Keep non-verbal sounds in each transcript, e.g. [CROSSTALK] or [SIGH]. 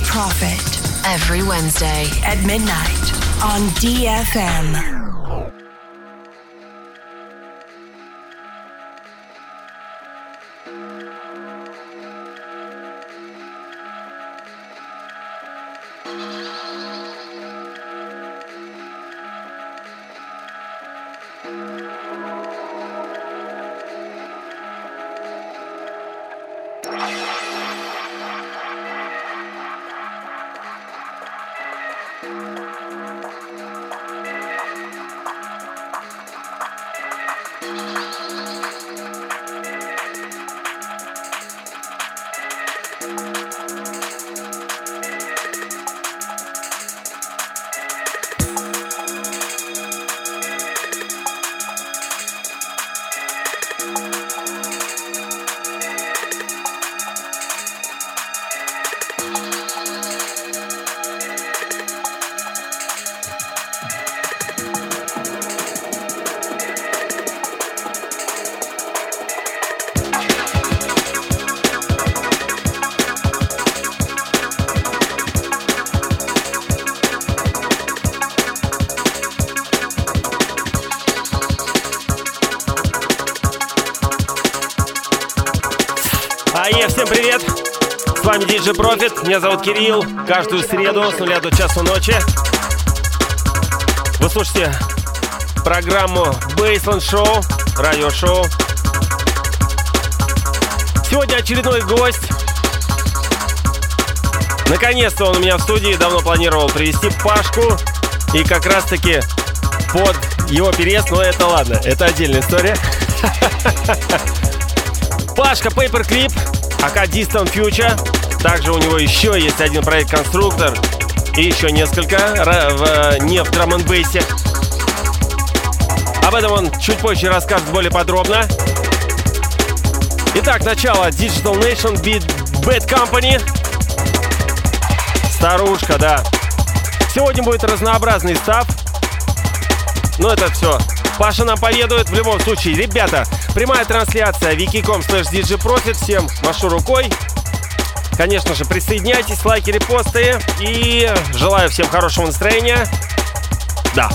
Profit every Wednesday at midnight on DFM. DJ Profit, меня зовут Кирилл. Каждую среду с нуля до часу ночи вы слушаете программу Baseline Show, радиошоу. Сегодня очередной гость. Наконец-то он у меня в студии, давно планировал привести Пашку. И как раз-таки под его переезд, но это ладно, это отдельная история. [LAUGHS] Пашка Paperclip, АК Distant Future. Также у него еще есть один проект Конструктор и еще несколько в, не в драм н. Об этом он чуть позже расскажет более подробно. Итак, начало. Digital Nation Beat Bad Company. Старушка, да. Сегодня будет разнообразный став. Но это все. Паша нам поведает в любом случае. Ребята, прямая трансляция wiki.com slash. Всем машу рукой. Конечно же, присоединяйтесь, лайки, репосты. И желаю всем хорошего настроения. Да.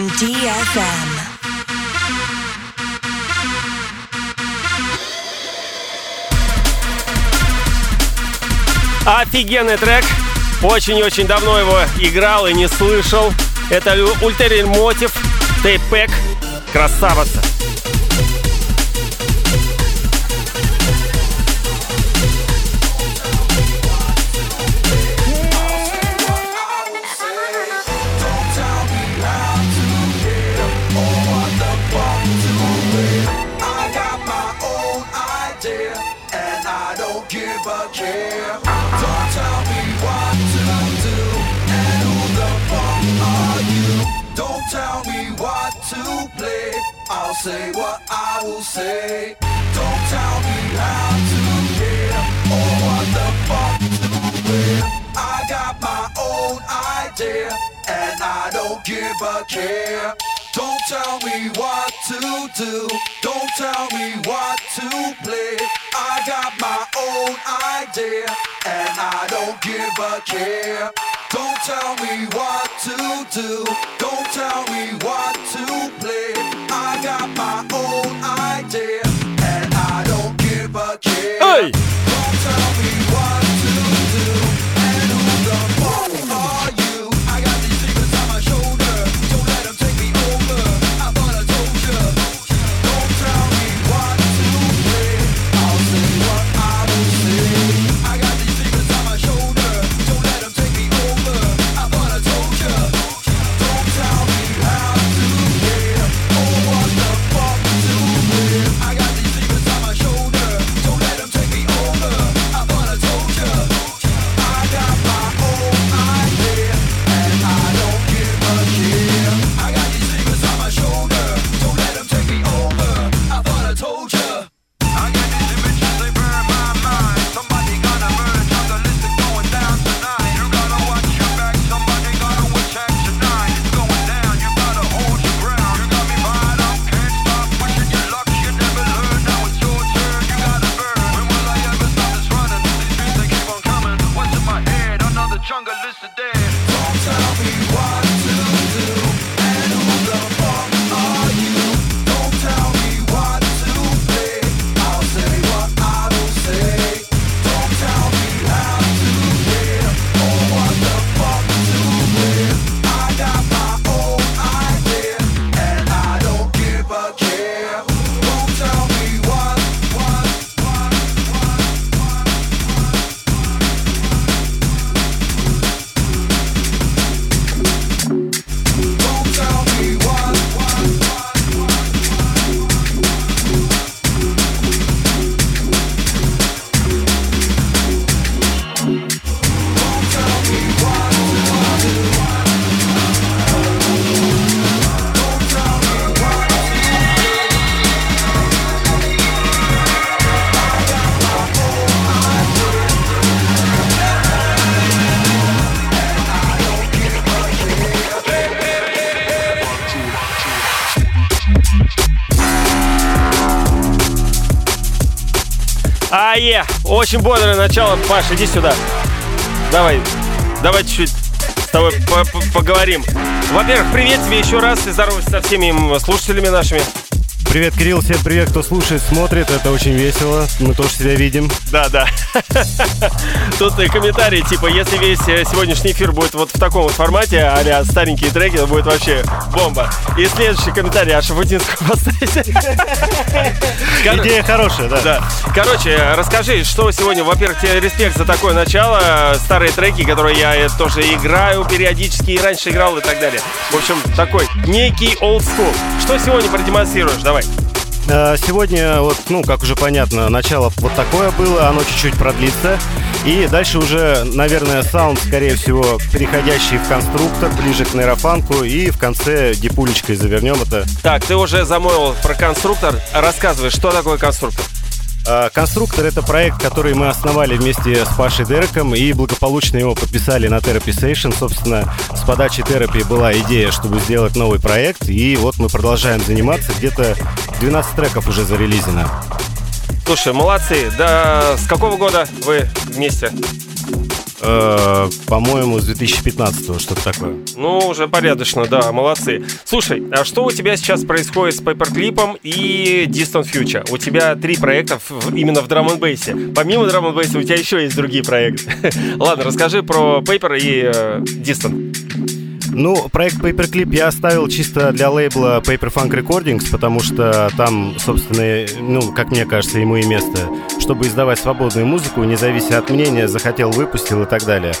DFM. Офигенный трек. Очень-очень давно его играл и не слышал. Это Ультерин Мотив, Тейпек. Красавица. Don't give a care. Don't tell me what to do. Don't tell me what to play. I got my own idea and I don't give a care. Don't tell me what to do. Don't tell me what to play. I got my own idea, and I don't give a care. Hey! Очень бодрое начало. Паш, иди сюда. Давай, давай чуть-чуть с тобой по- по- поговорим. Во-первых, привет тебе еще раз и здоровайся со всеми слушателями нашими. Привет, Кирилл, всем привет, кто слушает, смотрит, это очень весело, мы тоже себя видим. Да, да. [LAUGHS] Тут и комментарии, типа, если весь э, сегодняшний эфир будет вот в таком вот формате, а старенькие треки, то будет вообще бомба. И следующий комментарий, а Шафутинского поставить. [LAUGHS] Кор- Идея хорошая, да. Да. Короче, расскажи, что сегодня, во-первых, тебе респект за такое начало, старые треки, которые я э, тоже играю периодически и раньше играл и так далее. В общем, такой некий old school. Что сегодня продемонстрируешь? Давай. Э, Сегодня, вот, ну, как уже понятно, начало вот такое было, оно чуть-чуть продлится. И дальше уже, наверное, саунд, скорее всего, переходящий в конструктор, ближе к нейрофанку. И в конце дипулечкой завернем это. Так, ты уже замолвил про конструктор. Рассказывай, что такое конструктор? Э, Конструктор — это проект, который мы основали вместе с Пашей Дереком и благополучно его подписали на Therapy Session. Собственно, с подачи Therapy была идея, чтобы сделать новый проект, и вот мы продолжаем заниматься. Где-то 12 треков уже зарелизено. Слушай, молодцы. Да с какого года вы вместе? Э, по-моему, с 2015 что-то такое. Ну, уже порядочно, да, молодцы. Слушай, а что у тебя сейчас происходит с Paperclip и Distant Future? У тебя три проекта в- именно в драм н. Помимо драм н у тебя еще есть другие проекты. [LAUGHS] Ладно, расскажи про Paper и э, Distant. Ну, проект Paperclip я оставил чисто для лейбла Paper Funk Recordings, потому что там, собственно, ну, как мне кажется, ему и место, чтобы издавать свободную музыку, не завися от мнения, захотел, выпустил и так далее.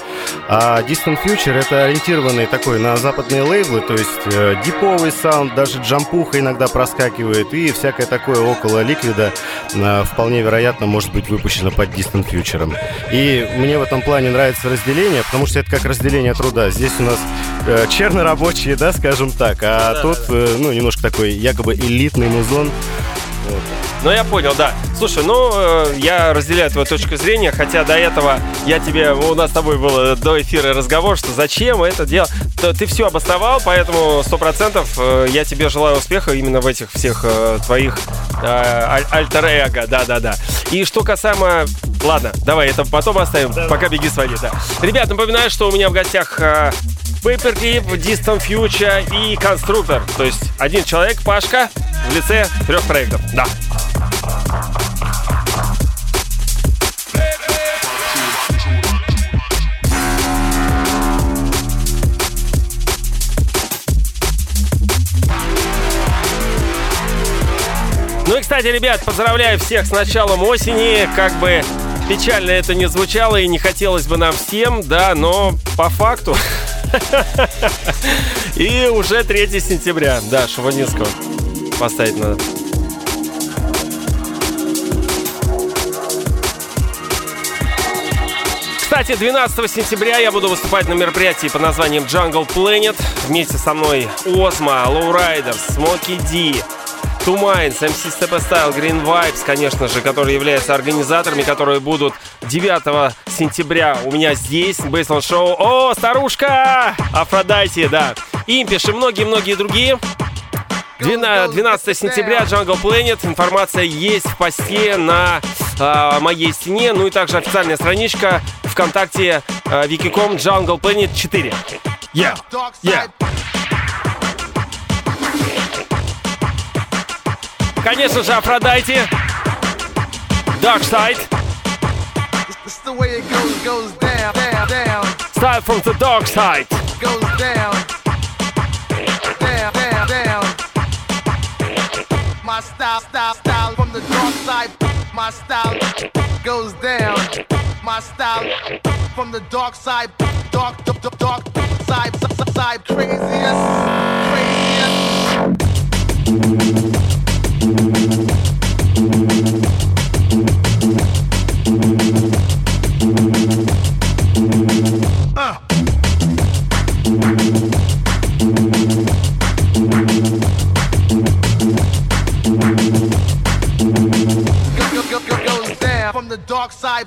А Distant Future это ориентированный такой на западные лейблы, то есть э, диповый саунд, даже джампуха иногда проскакивает, и всякое такое около ликвида э, вполне вероятно может быть выпущено под Distant Future. И мне в этом плане нравится разделение, потому что это как разделение труда. Здесь у нас э, чернорабочие, да, скажем так, а тут, э, ну, немножко такой якобы элитный музон. Ну, я понял, да. Слушай, ну, э, я разделяю твою точку зрения, хотя до этого я тебе, у нас с тобой был э, до эфира разговор, что зачем это дело. Т- Ты все обосновал, поэтому сто процентов э, я тебе желаю успеха именно в этих всех э, твоих э, аль- альтер-эго, да-да-да. И что касаемо... Ладно, давай это потом оставим, пока беги свои, да. Ребят, напоминаю, что у меня в гостях э, Paperclip, Distant Future и Конструктор. То есть один человек, Пашка, в лице трех проектов. Да. Ну и, кстати, ребят, поздравляю всех с началом осени. Как бы печально это не звучало и не хотелось бы нам всем, да, но по факту. И уже 3 сентября. Да, Шаванинского поставить надо. Кстати, 12 сентября я буду выступать на мероприятии под названием Jungle Planet. Вместе со мной Озма, Lowriders, Смоки Ди, Two Minds, MC Step Style, Green Vibes, конечно же, которые являются организаторами, которые будут 9 сентября у меня здесь, Бейсленд Шоу. О, старушка! Афродайте, да. Импиш и многие-многие другие. 12 12 сентября Jungle Planet. Информация есть в посте на а, моей стене. Ну и также официальная страничка ВКонтакте а, Wiki.com Jungle Planet 4. Yeah, yeah. Конечно же, Афродайте. Dark Side. Goes, goes down, down, down, Style from the Dark Side. goes down, down, down, down. My style, style, style from the dark side. My style goes down. My style from the dark side, dark, dark, dark side, side, side, craziest, craziest. Dark side.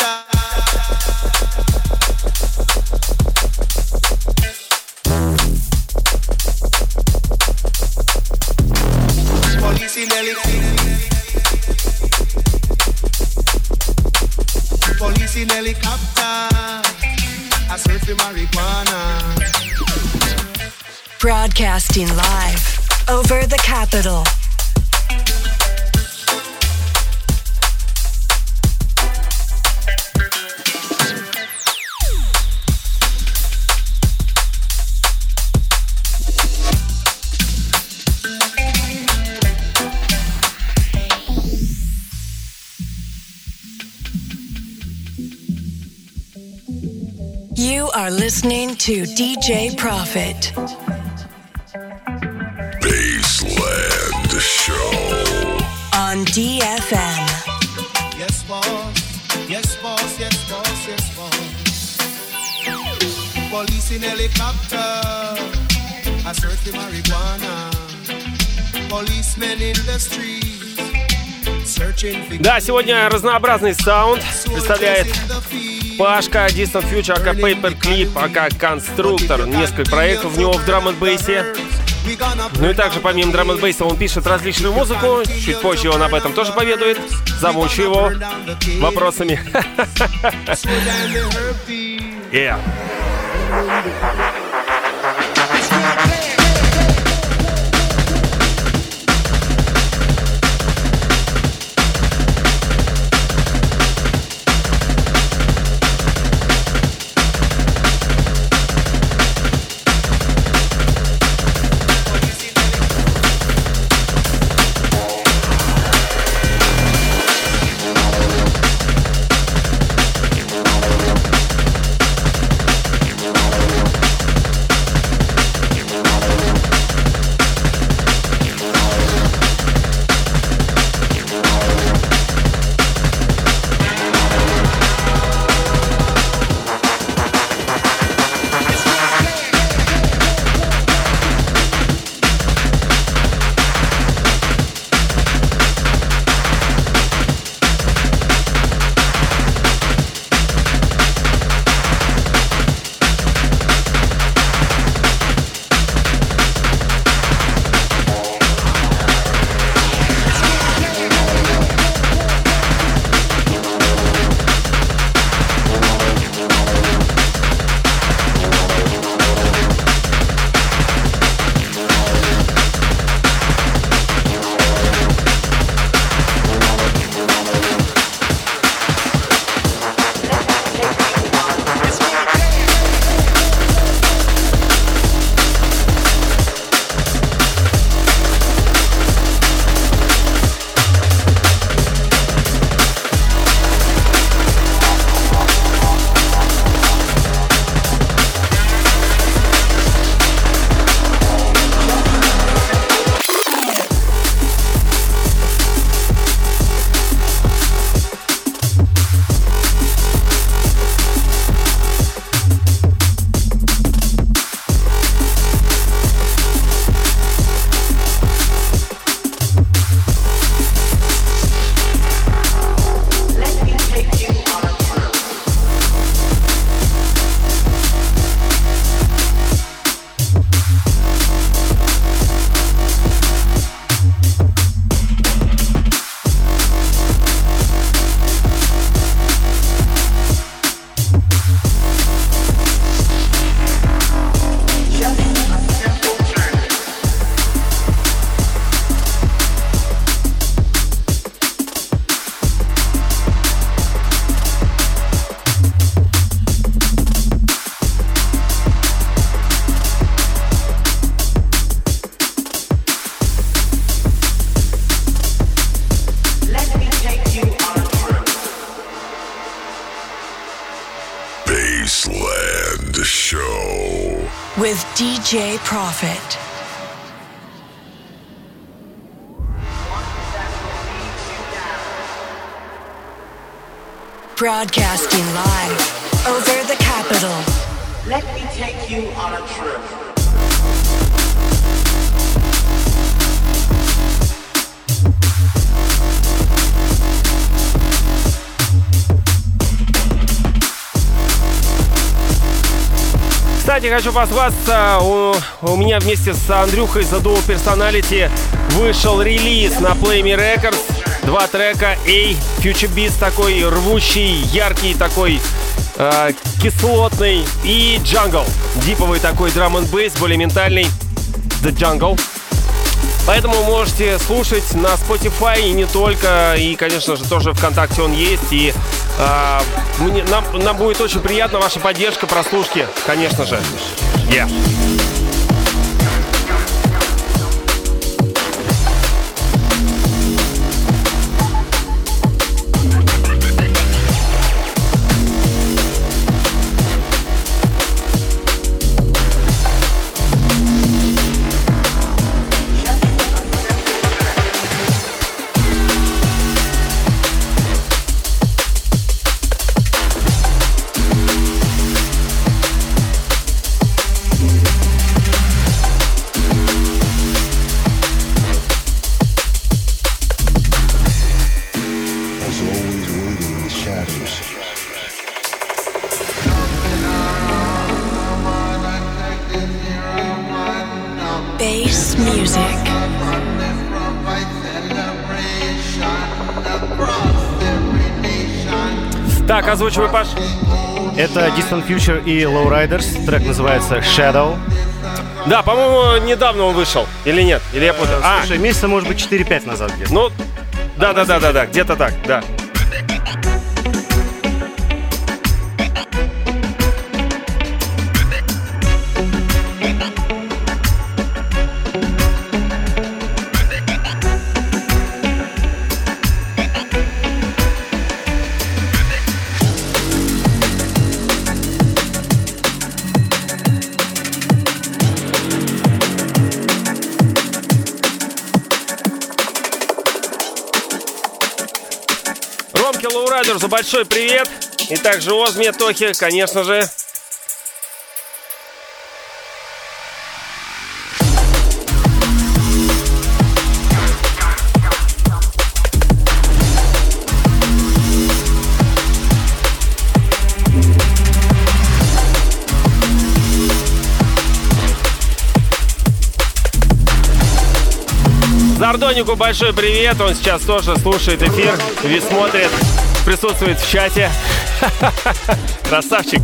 Broadcasting live over the capital. You are listening to DJ Profit. Helicopter. I search for marijuana. Policemen in the streets. Да, сегодня разнообразный саунд представляет. Пашка, Distant Future, ака Paperclip, ака Конструктор. Несколько проектов в него в драм бейсе Ну и также помимо драм бейса он пишет различную музыку. Чуть позже он об этом тоже поведает. Замучу его вопросами. [LAUGHS] Yeah. Mundo. Хочу позваться, у, у меня вместе с Андрюхой за Dual Personality вышел релиз на Play Me Records. Два трека. A, Future Beast такой рвущий, яркий такой, э, кислотный. И Jungle. Диповый такой драм н бейс, более ментальный. The Jungle. Поэтому можете слушать на Spotify и не только. И, конечно же, тоже ВКонтакте он есть. И э, мне, нам, нам будет очень приятна ваша поддержка, прослушки, конечно же. Yeah. Distant Future и Lowriders. Трек называется Shadow. Да, по-моему, недавно он вышел. Или нет? Или я путаю? А, Слушай, месяца, может быть, 4-5 назад где-то. ну, да-да-да-да-да, где-то так, да. Ромке Лоурайдерсу большой привет. И также Озме, Тохе, конечно же. Зардонику большой привет. Он сейчас тоже слушает эфир и смотрит, присутствует в чате. [LAUGHS] Красавчик.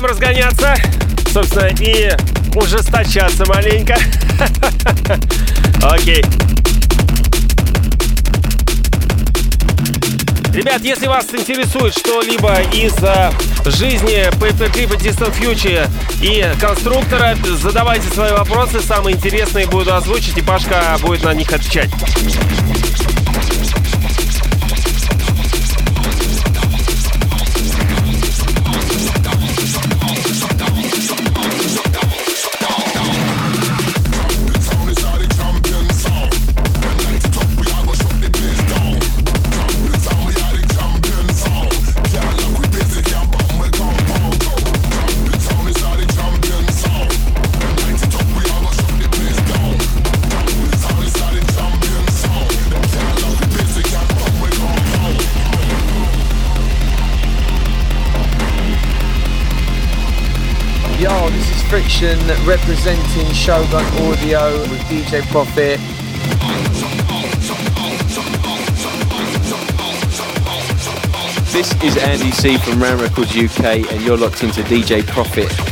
Начинаем разгоняться, собственно, и ужесточаться маленько. [LAUGHS] Окей. Ребят, если вас интересует что-либо из э, жизни Paperclip Distant Future и конструктора, задавайте свои вопросы, самые интересные буду озвучить, и Пашка будет на них отвечать. Representing Shogun Audio with DJ Profit. This is Andy C from Ram Records UK, and you're locked into DJ Profit.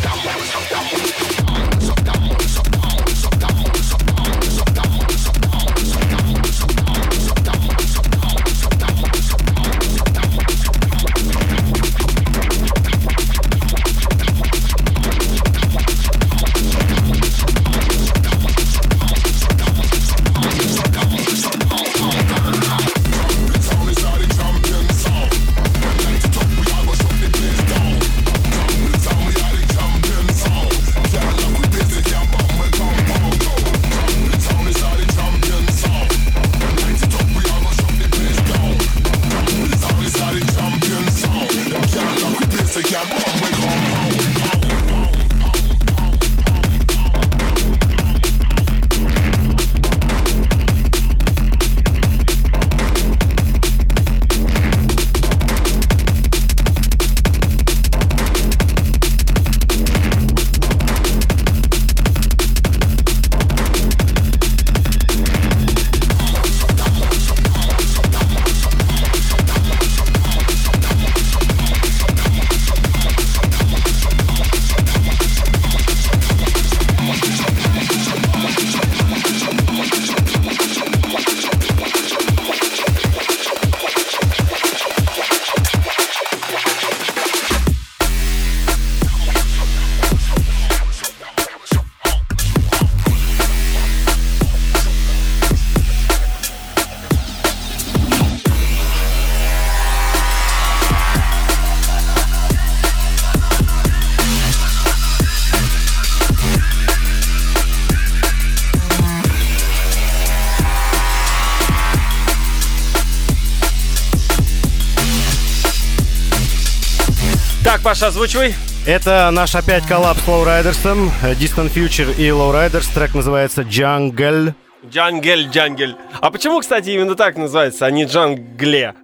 Паша, озвучивай. Это наш опять коллаб с Lowriders'ом, э, Distant Future и Lowriders. Трек называется Jungle. Джангель, джангель. А почему, кстати, именно так называется, а не джангле?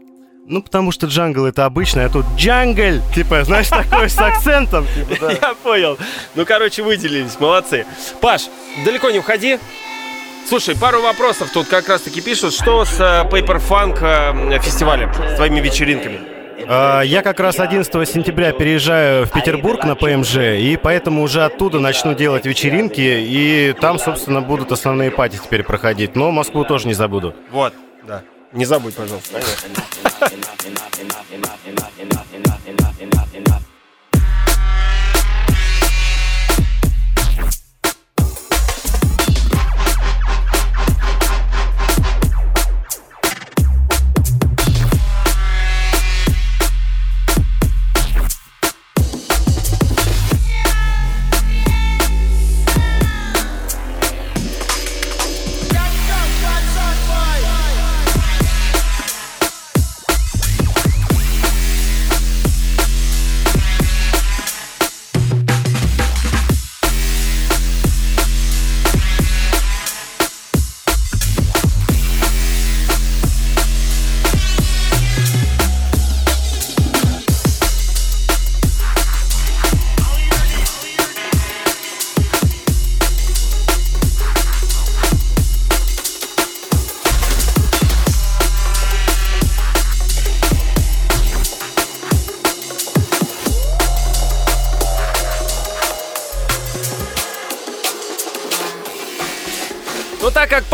Ну, потому что джангл это обычно, а тут джангль, типа, знаешь, такой с акцентом. типа, да. [LAUGHS] Я понял. Ну, короче, выделились, молодцы. Паш, далеко не уходи. Слушай, пару вопросов тут как раз-таки пишут. Что с э, Paper Funk э, фестивалем, с твоими вечеринками? А, Я как раз 11 сентября переезжаю в Петербург на ПМЖ, и поэтому уже оттуда начну делать вечеринки, и там, собственно, будут основные пати теперь проходить. Но Москву тоже не забуду. Вот, да. Не забудь, пожалуйста. [LAUGHS]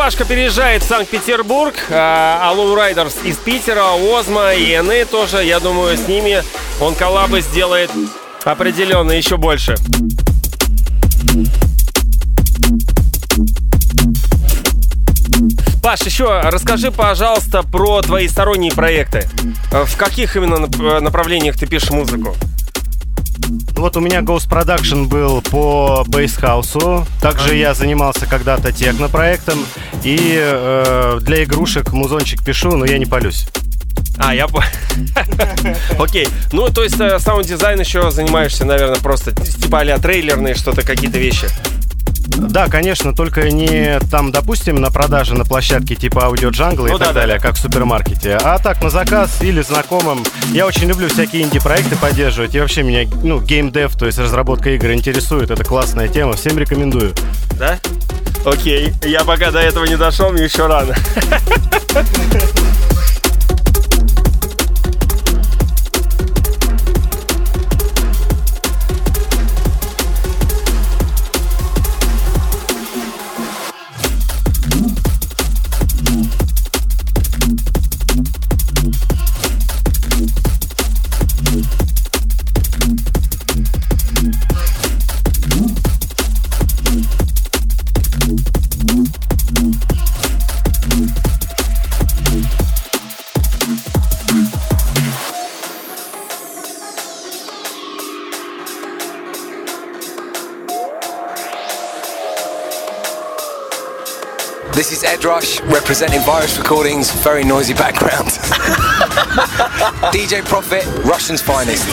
Пашка переезжает в Санкт-Петербург, а а Riders из Питера, Озма и Эны тоже, я думаю, с ними он коллабы сделает определенно еще больше. Паш, еще расскажи, пожалуйста, про твои сторонние проекты. В каких именно нап- направлениях ты пишешь музыку? Вот у меня Ghost Production был по бейсхаусу. Также я занимался когда-то технопроектом. И э, для игрушек музончик пишу, но я не палюсь. А, я по- [LAUGHS] Окей. Ну, то есть э, саунд-дизайн еще занимаешься, наверное, просто типа а трейлерные что-то, какие-то вещи. Да, конечно, только не там, допустим, на продажу на площадке типа AudioJungle а Ну и да, так да, далее, да. как в супермаркете. А так, на заказ или знакомым. Я очень люблю всякие инди-проекты поддерживать. И вообще меня, ну, геймдев, то есть разработка игр интересует. Это классная тема. Всем рекомендую. Да? Окей. Я пока до этого не дошел, мне еще рано. [LAUGHS] Representing Virus Recordings, very noisy background. [LAUGHS] [LAUGHS] DJ Profit, Russian's finest.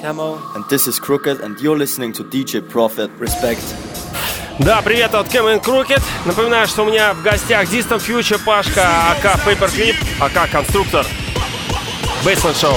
Camo. And this is Crooked, and you're listening to DJ Profit. Respect. Да, привет от Кэм Крукет. Напоминаю, что у меня в гостях Distant Future, Пашка, АК Paperclip, АК Конструктор. Бейсмент Шоу.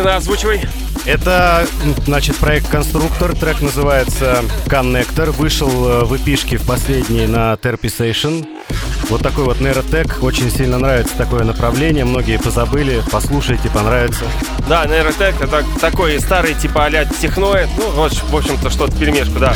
Так, поехали на озвучивай. Это, значит, проект «Конструктор». Трек называется «Коннектор». Вышел э, в эпишке в последней на Terpisation. Вот такой вот нейротек. Очень сильно нравится такое направление. Многие позабыли. Послушайте, понравится. Да, нейротек это такой старый типа а-ля техноид. Ну, в общем-то, что-то в перемешку, да.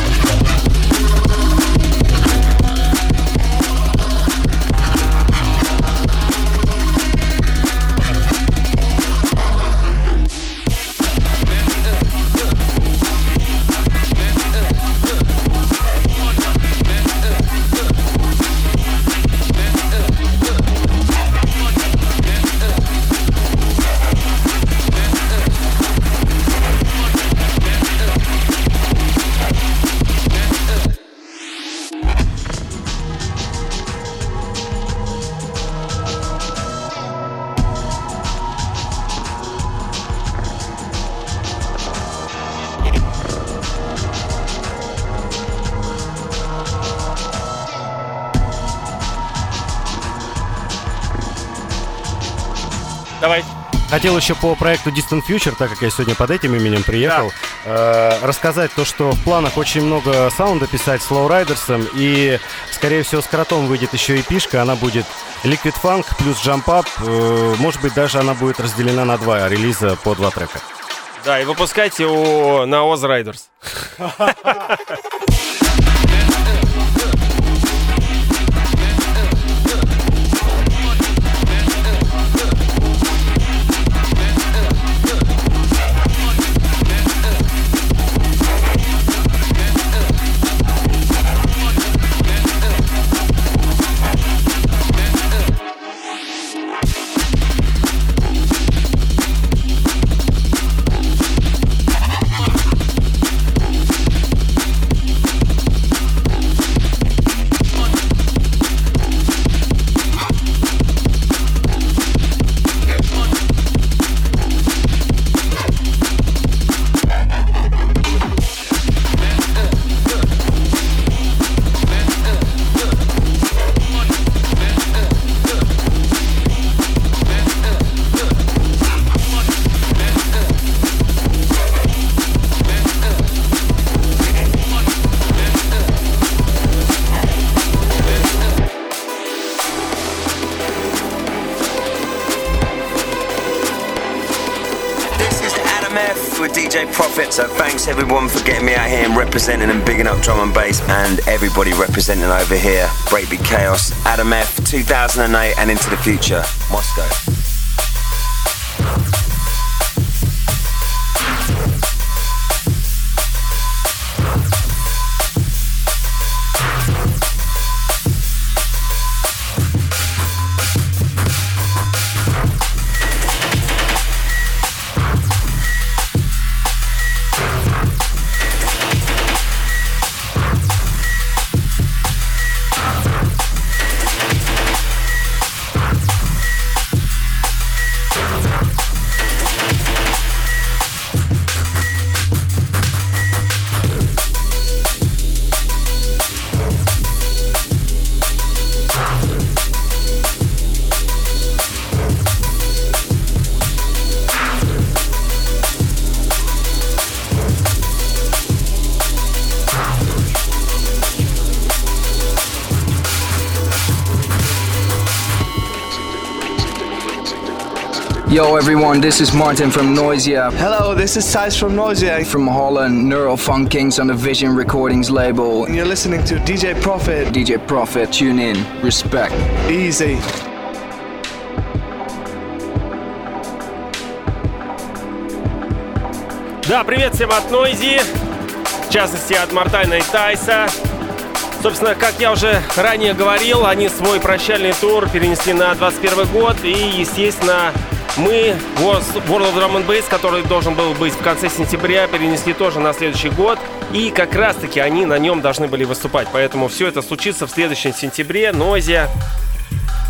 Хотел еще по проекту Distant Future, так как я сегодня под этим именем приехал, э, рассказать то, что в планах очень много саунда писать с Lowriders ом, и, скорее всего, с Кротом выйдет еще EP шка, она будет Liquid Funk плюс Jump Up, э, может быть, даже она будет разделена на два релиза по два трека. Да, и выпускайте у, на Oz Riders. [LAUGHS] everyone for getting me out here and representing and bigging up drum and bass and everybody representing over here. Breakbeat Chaos, Adam F 2008 and into the future. Moscow. Everyone, this is Martin from Noisia. Hello, this is Thijs from Noisia. From Holland, Neural Funk Kings on the Vision Recordings label. And you're listening to DJ Profit. DJ Profit, tune in. Respect. Easy. Да, привет всем от Нойзи, в частности от Мартайна и Тайса. Собственно, как я уже ранее говорил, они свой прощальный тур перенесли на 21 год. И, естественно, мы World of Drum and Bass, который должен был быть в конце сентября, перенесли тоже на следующий год. И как раз-таки они на нем должны были выступать. Поэтому все это случится в следующем сентябре. Нозия.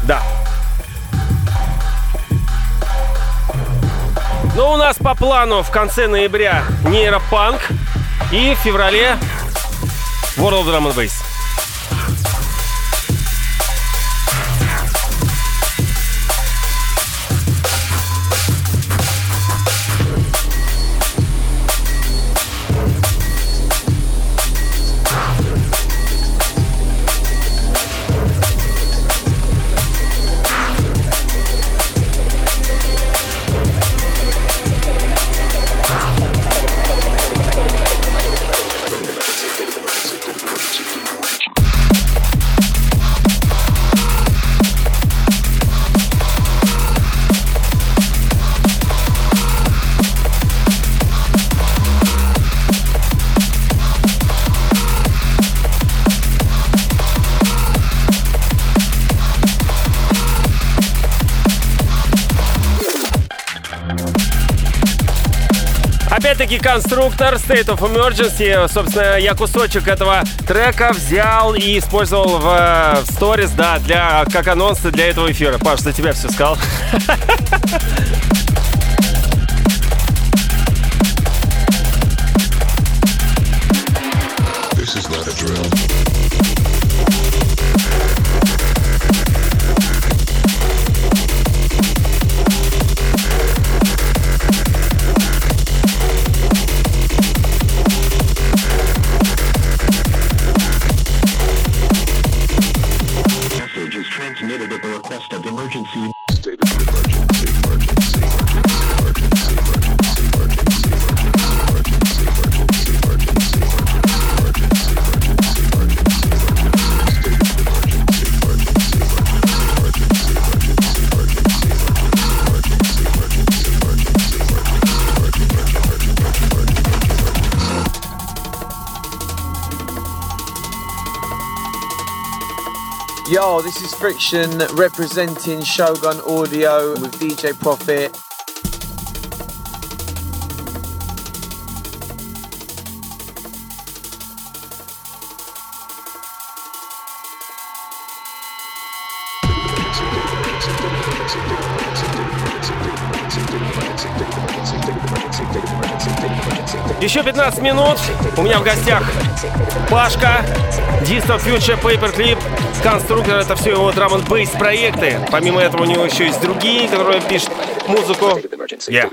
Да. Но у нас по плану в конце ноября нейропанк и в феврале World of Drum and Bass. Конструктор State of Emergency. Собственно, я кусочек этого трека взял и использовал в э, сторис, да, для, как анонс для этого эфира. Паш, за тебя все сказал. [LAUGHS] Friction representing Shogun Audio with DJ Profit. 15 минут. У меня в гостях Пашка, Distant Future Paperclip, конструктор, это все его драм н бейс проекты. Помимо этого у него еще есть другие, которые он пишет музыку. Yeah.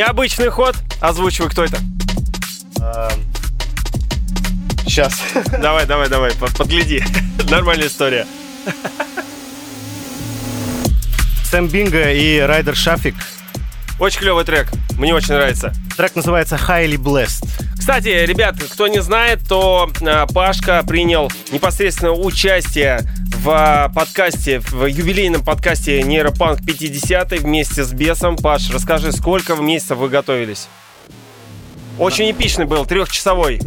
Необычный ход. Озвучивай, кто это. Сейчас. [LAUGHS] Давай, давай, давай, под- подгляди. [LAUGHS] Нормальная история. Сэм Бинго и Райдер Шафик. Очень клевый трек. Мне очень нравится. Трек называется Highly Blessed. Кстати, ребят, кто не знает, то э, Пашка принял непосредственно участие в э, подкасте, в юбилейном подкасте Нейропанк 50 вместе с Бесом. Паш, расскажи, сколько месяцев вы готовились? Очень эпичный был, трехчасовой.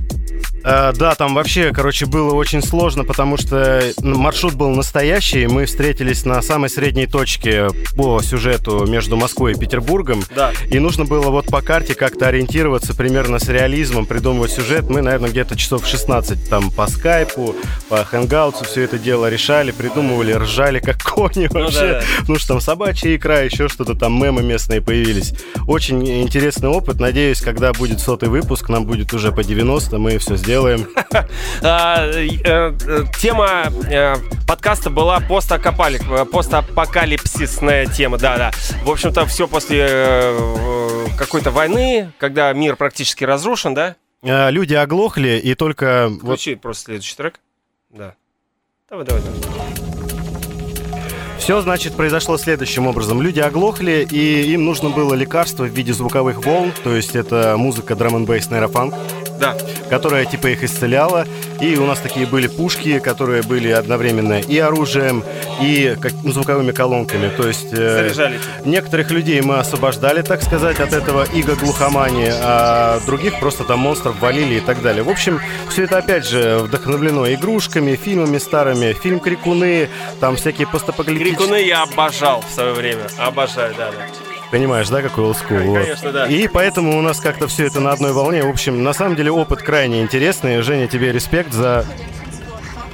Э, да, там вообще, короче, было очень сложно, потому что ну, маршрут был настоящий. Мы встретились на самой средней точке по сюжету между Москвой и Петербургом. Да. И нужно было вот по карте как-то ориентироваться примерно с реализмом, придумывать сюжет. Мы, наверное, где-то часов 16 там по скайпу, по хэнгаутсу все это дело решали, придумывали, ржали как [LAUGHS] кони Ну вообще. да, да. Потому что там собачья икра, еще что-то там, мемы местные появились. Очень интересный опыт. Надеюсь, когда будет сотый выпуск, нам будет уже по 90, мы все сделаем. [LAUGHS] А, э, э, Тема э, подкаста была постапокалипсисная тема, да-да. В общем-то, все после какой-то войны, когда мир практически разрушен, да? Люди оглохли, и только... Включи просто следующий трек. Да. Давай, давай, давай. Все, значит, произошло следующим образом. Люди оглохли, и им нужно было лекарство в виде звуковых волн, то есть это музыка драм н бейс нейрофанк, Да. которая типа их исцеляла. И у нас такие были пушки, которые были одновременно и оружием, и как- ну, звуковыми колонками. То есть э, Заряжали. некоторых людей мы освобождали, так сказать, от этого иго глухомании, а других просто там монстров валили и так далее. В общем, все это опять же вдохновлено игрушками, фильмами старыми. Фильм «Крикуны», там всякие постапокалиптические... Крикуны я обожал в свое время. Обожаю, да, да. Понимаешь, да, какой олдскул? Вот. Конечно, да. И поэтому у нас как-то все это на одной волне. В общем, на самом деле опыт крайне интересный. Женя, тебе респект за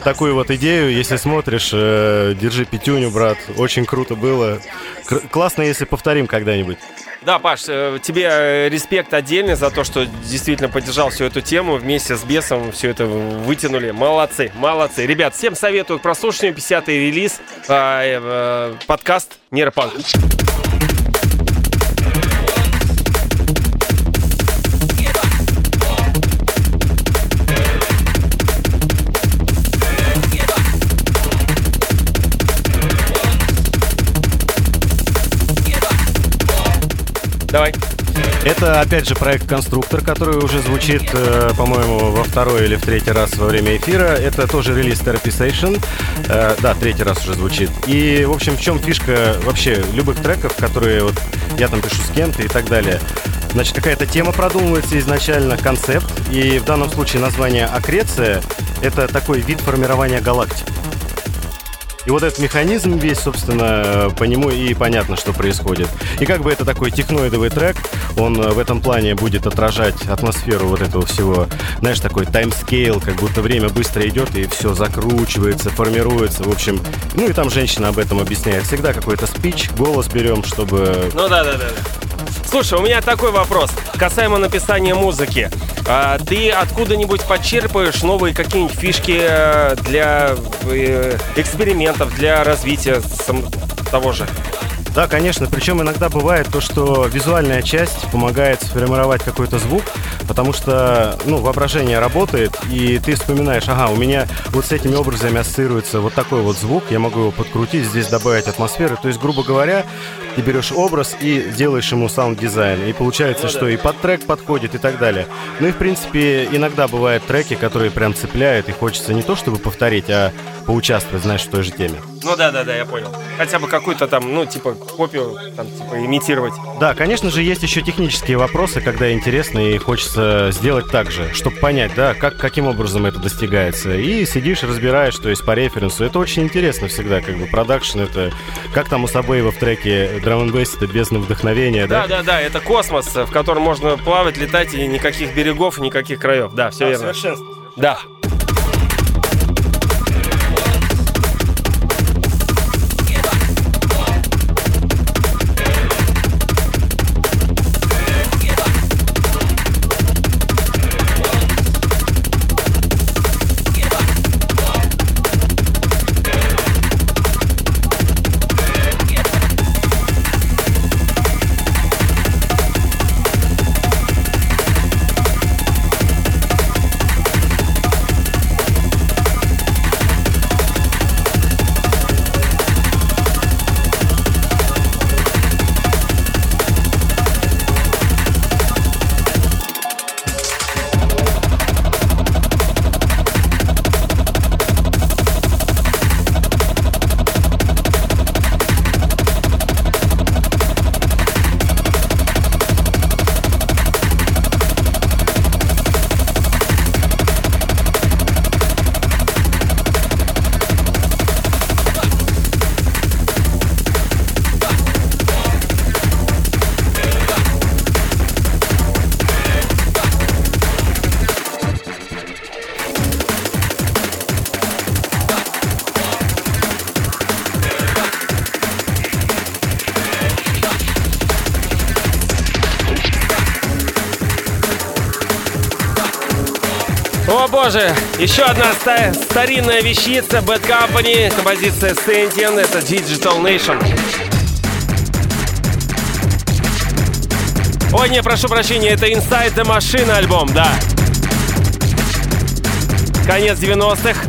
такую вот идею. Если смотришь, э, держи пятюню, брат. Очень круто было. Кр- классно, если повторим когда-нибудь. Да, Паш, э, тебе э, респект отдельный за то, что действительно поддержал всю эту тему. Вместе с Бесом все это вытянули. Молодцы, молодцы. Ребят, всем советую к прослушиванию 50-й релиз, э, э, подкаст Нейропанк. Давай. Это, опять же, проект «Конструктор», который уже звучит, э, по-моему, во второй или в третий раз во время эфира. Это тоже релиз Therapy Station. Э, да, третий раз уже звучит. И, в общем, в чем фишка вообще любых треков, которые вот я там пишу с кем-то и так далее. Значит, какая-то тема продумывается изначально, концепт. И в данном случае название «Аккреция» — это такой вид формирования галактик. И вот этот механизм весь, собственно, по нему и понятно, что происходит. И как бы это такой техноидовый трек, он э, в этом плане будет отражать атмосферу вот этого всего. Знаешь, такой таймскейл, как будто время быстро идет и все закручивается, формируется. В общем, ну и там женщина об этом объясняет. Всегда какой-то спич, голос берем, чтобы... Ну да, да, да. Слушай, у меня такой вопрос касаемо написания музыки. А, ты откуда-нибудь подчерпаешь новые какие-нибудь фишки э, для э, экспериментов, для развития сам- того же? Да, конечно. Причем иногда бывает то, что визуальная часть помогает сформировать какой-то звук, потому что, ну, воображение работает, и ты вспоминаешь, ага, у меня вот с этими образами ассоциируется вот такой вот звук, я могу его подкрутить, здесь добавить атмосферы. То есть, грубо говоря, ты берешь образ и делаешь ему саунд-дизайн. И получается, Ну да. что и под трек подходит и так далее. Ну и, в принципе, иногда бывают треки, которые прям цепляют, и хочется не то, чтобы повторить, а поучаствовать, знаешь, в той же теме. Ну да, да, да, я понял. Хотя бы какую-то там, ну, типа, копию, там, типа, имитировать. Да, конечно же, есть еще технические вопросы, когда интересно и хочется сделать так же, чтобы понять, да, как, каким образом это достигается. И сидишь, разбираешь, то есть по референсу. Это очень интересно всегда, как бы продакшн, это как там у Сабеева в треке Drum and Bass, это бездна вдохновения, да? Да, да, да, это космос, в котором можно плавать, летать, и никаких берегов, никаких краев. Да, все верно. Да. Еще одна ста- старинная вещица Bad Company, композиция Sentient, это Digital Nation. Ой, не, прошу прощения, это Inside the Machine альбом, да. Конец 90-х.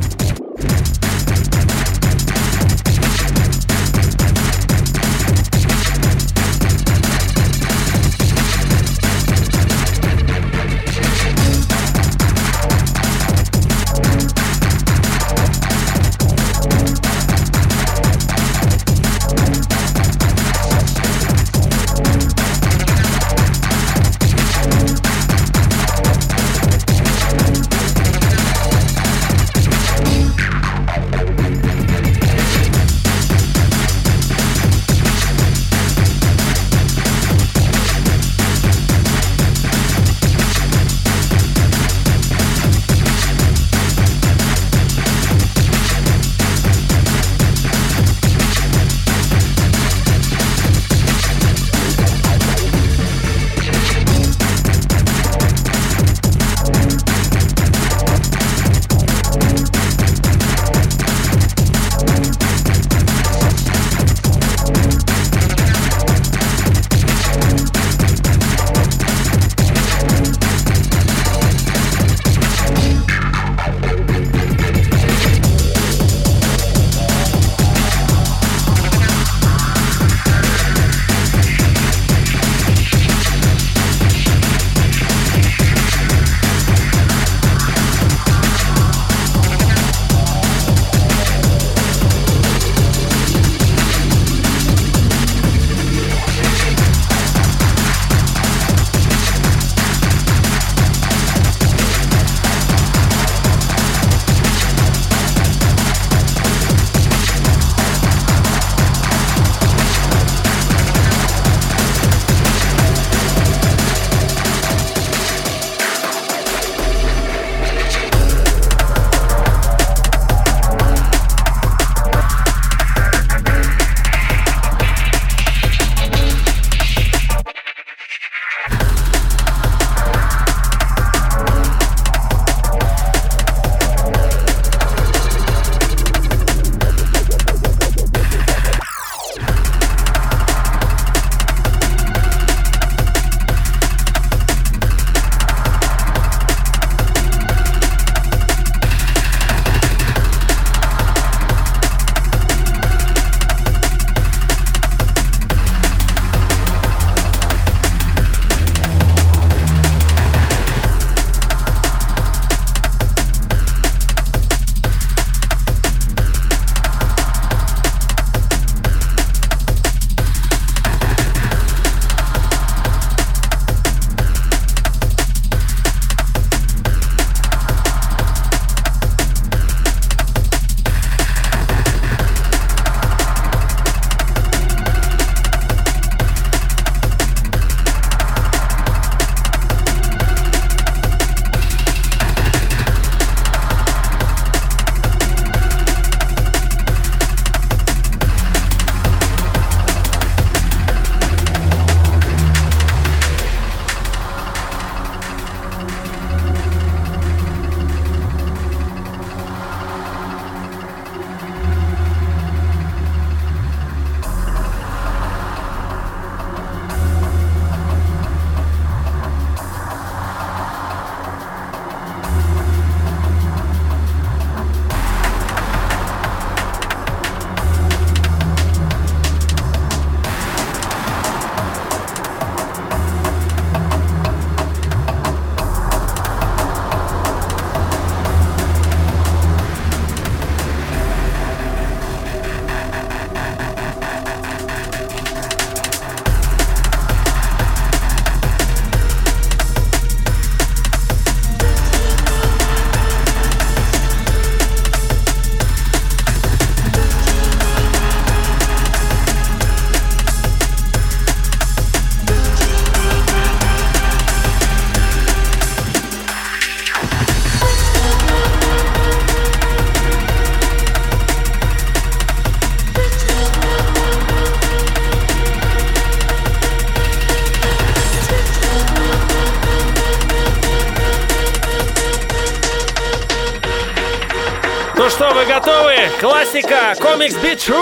Бичу!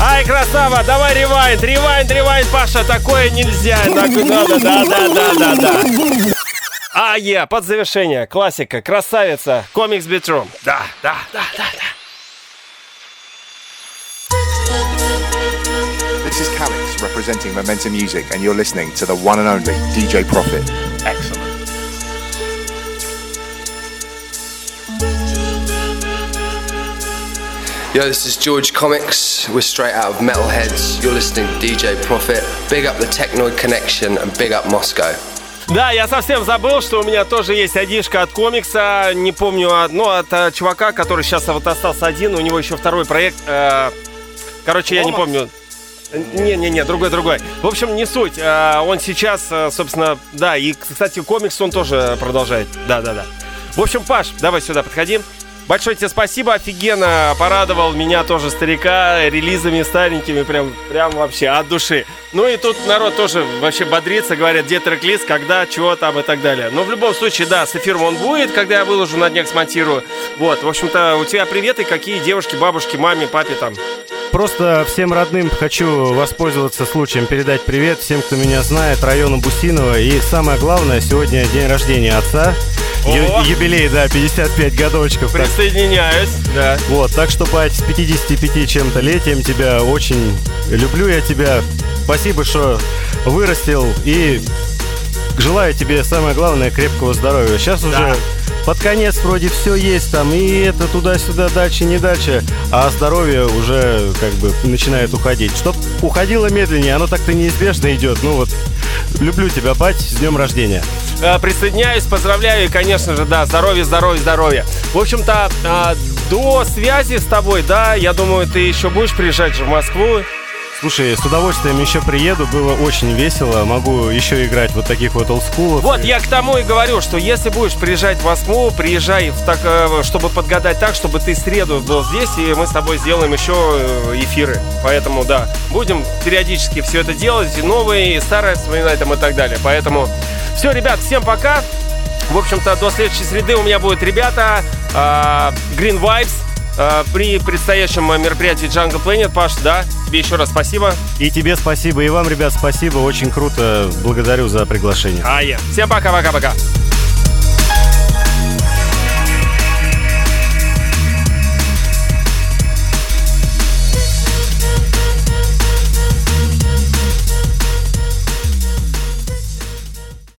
Ай, красава, давай ревайнд, ревайнд, ревайнд, Паша, такое нельзя, так [LAUGHS] надо, да, да, да, да, да. А, е, под завершение, классика, красавица, комикс Битрум. Да, да, да, да, да. This is Calix representing Momentum Music, and you're listening to the one and only DJ Profit. Excellent. Yo, this is George Comics. We're straight out of Metalheads. You're listening to DJ Profit. Big up the Technoid Connection and big up Moscow. Да, я совсем забыл, что у меня тоже есть одишка от комикса. Не помню, одно от э, чувака, который сейчас вот остался один. У него еще второй проект. э, короче, я не помню. Не-не-не, другой-другой. В общем, не суть. Э, он сейчас, э, собственно, да, и, кстати, комикс он тоже продолжает. Да-да-да. В общем, Паш, давай сюда подходи. Большое тебе спасибо, офигенно порадовал меня тоже старика релизами старенькими, прям, прям вообще от души. Ну и тут народ тоже вообще бодрится, говорят, где трек-лист, когда, чего там и так далее. Но в любом случае, да, с эфиром он будет, когда я выложу, на днях смонтирую. Вот, в общем-то, у тебя приветы, какие девушки, бабушки, маме, папе там. Просто всем родным хочу воспользоваться случаем передать привет всем, кто меня знает, району Бусинова. И самое главное, сегодня день рождения отца. Ю- юбилей, да, 55 годочков. Так- Присоединяюсь, да. Вот, так что, бать, с 55 чем-то летием тебя очень люблю я тебя. Спасибо, что вырастил и желаю тебе, самое главное, крепкого здоровья. Сейчас уже под конец вроде все есть там, и это туда-сюда, дальше, не дальше, а здоровье уже как бы начинает уходить. Чтоб уходило медленнее, оно так-то неизбежно идет. Ну вот, люблю тебя, бать, с днем рождения. Э, Присоединяюсь, поздравляю и, конечно же, да, здоровья, здоровья, здоровья. В общем-то, а, до связи с тобой, да, я думаю, ты еще будешь приезжать же в Москву. Слушай, с удовольствием еще приеду, было очень весело. Могу еще играть вот таких вот олдскулов. Вот, я к тому и говорю, что если будешь приезжать в Москву, приезжай, в так, э, чтобы подгадать так, чтобы ты среду был здесь, и мы с тобой сделаем еще э, эфиры. Поэтому, да, будем периодически все это делать, и новые, и старые вспоминать там и так далее. Поэтому все, ребят, всем пока. В общем-то, до следующей среды у меня будут ребята а, Green Vibes при предстоящем э, мероприятии Jungle Planet. Паш, да, тебе еще раз спасибо. И тебе спасибо, и вам, ребят, спасибо. Очень круто. Благодарю за приглашение. А я. Всем пока-пока-пока.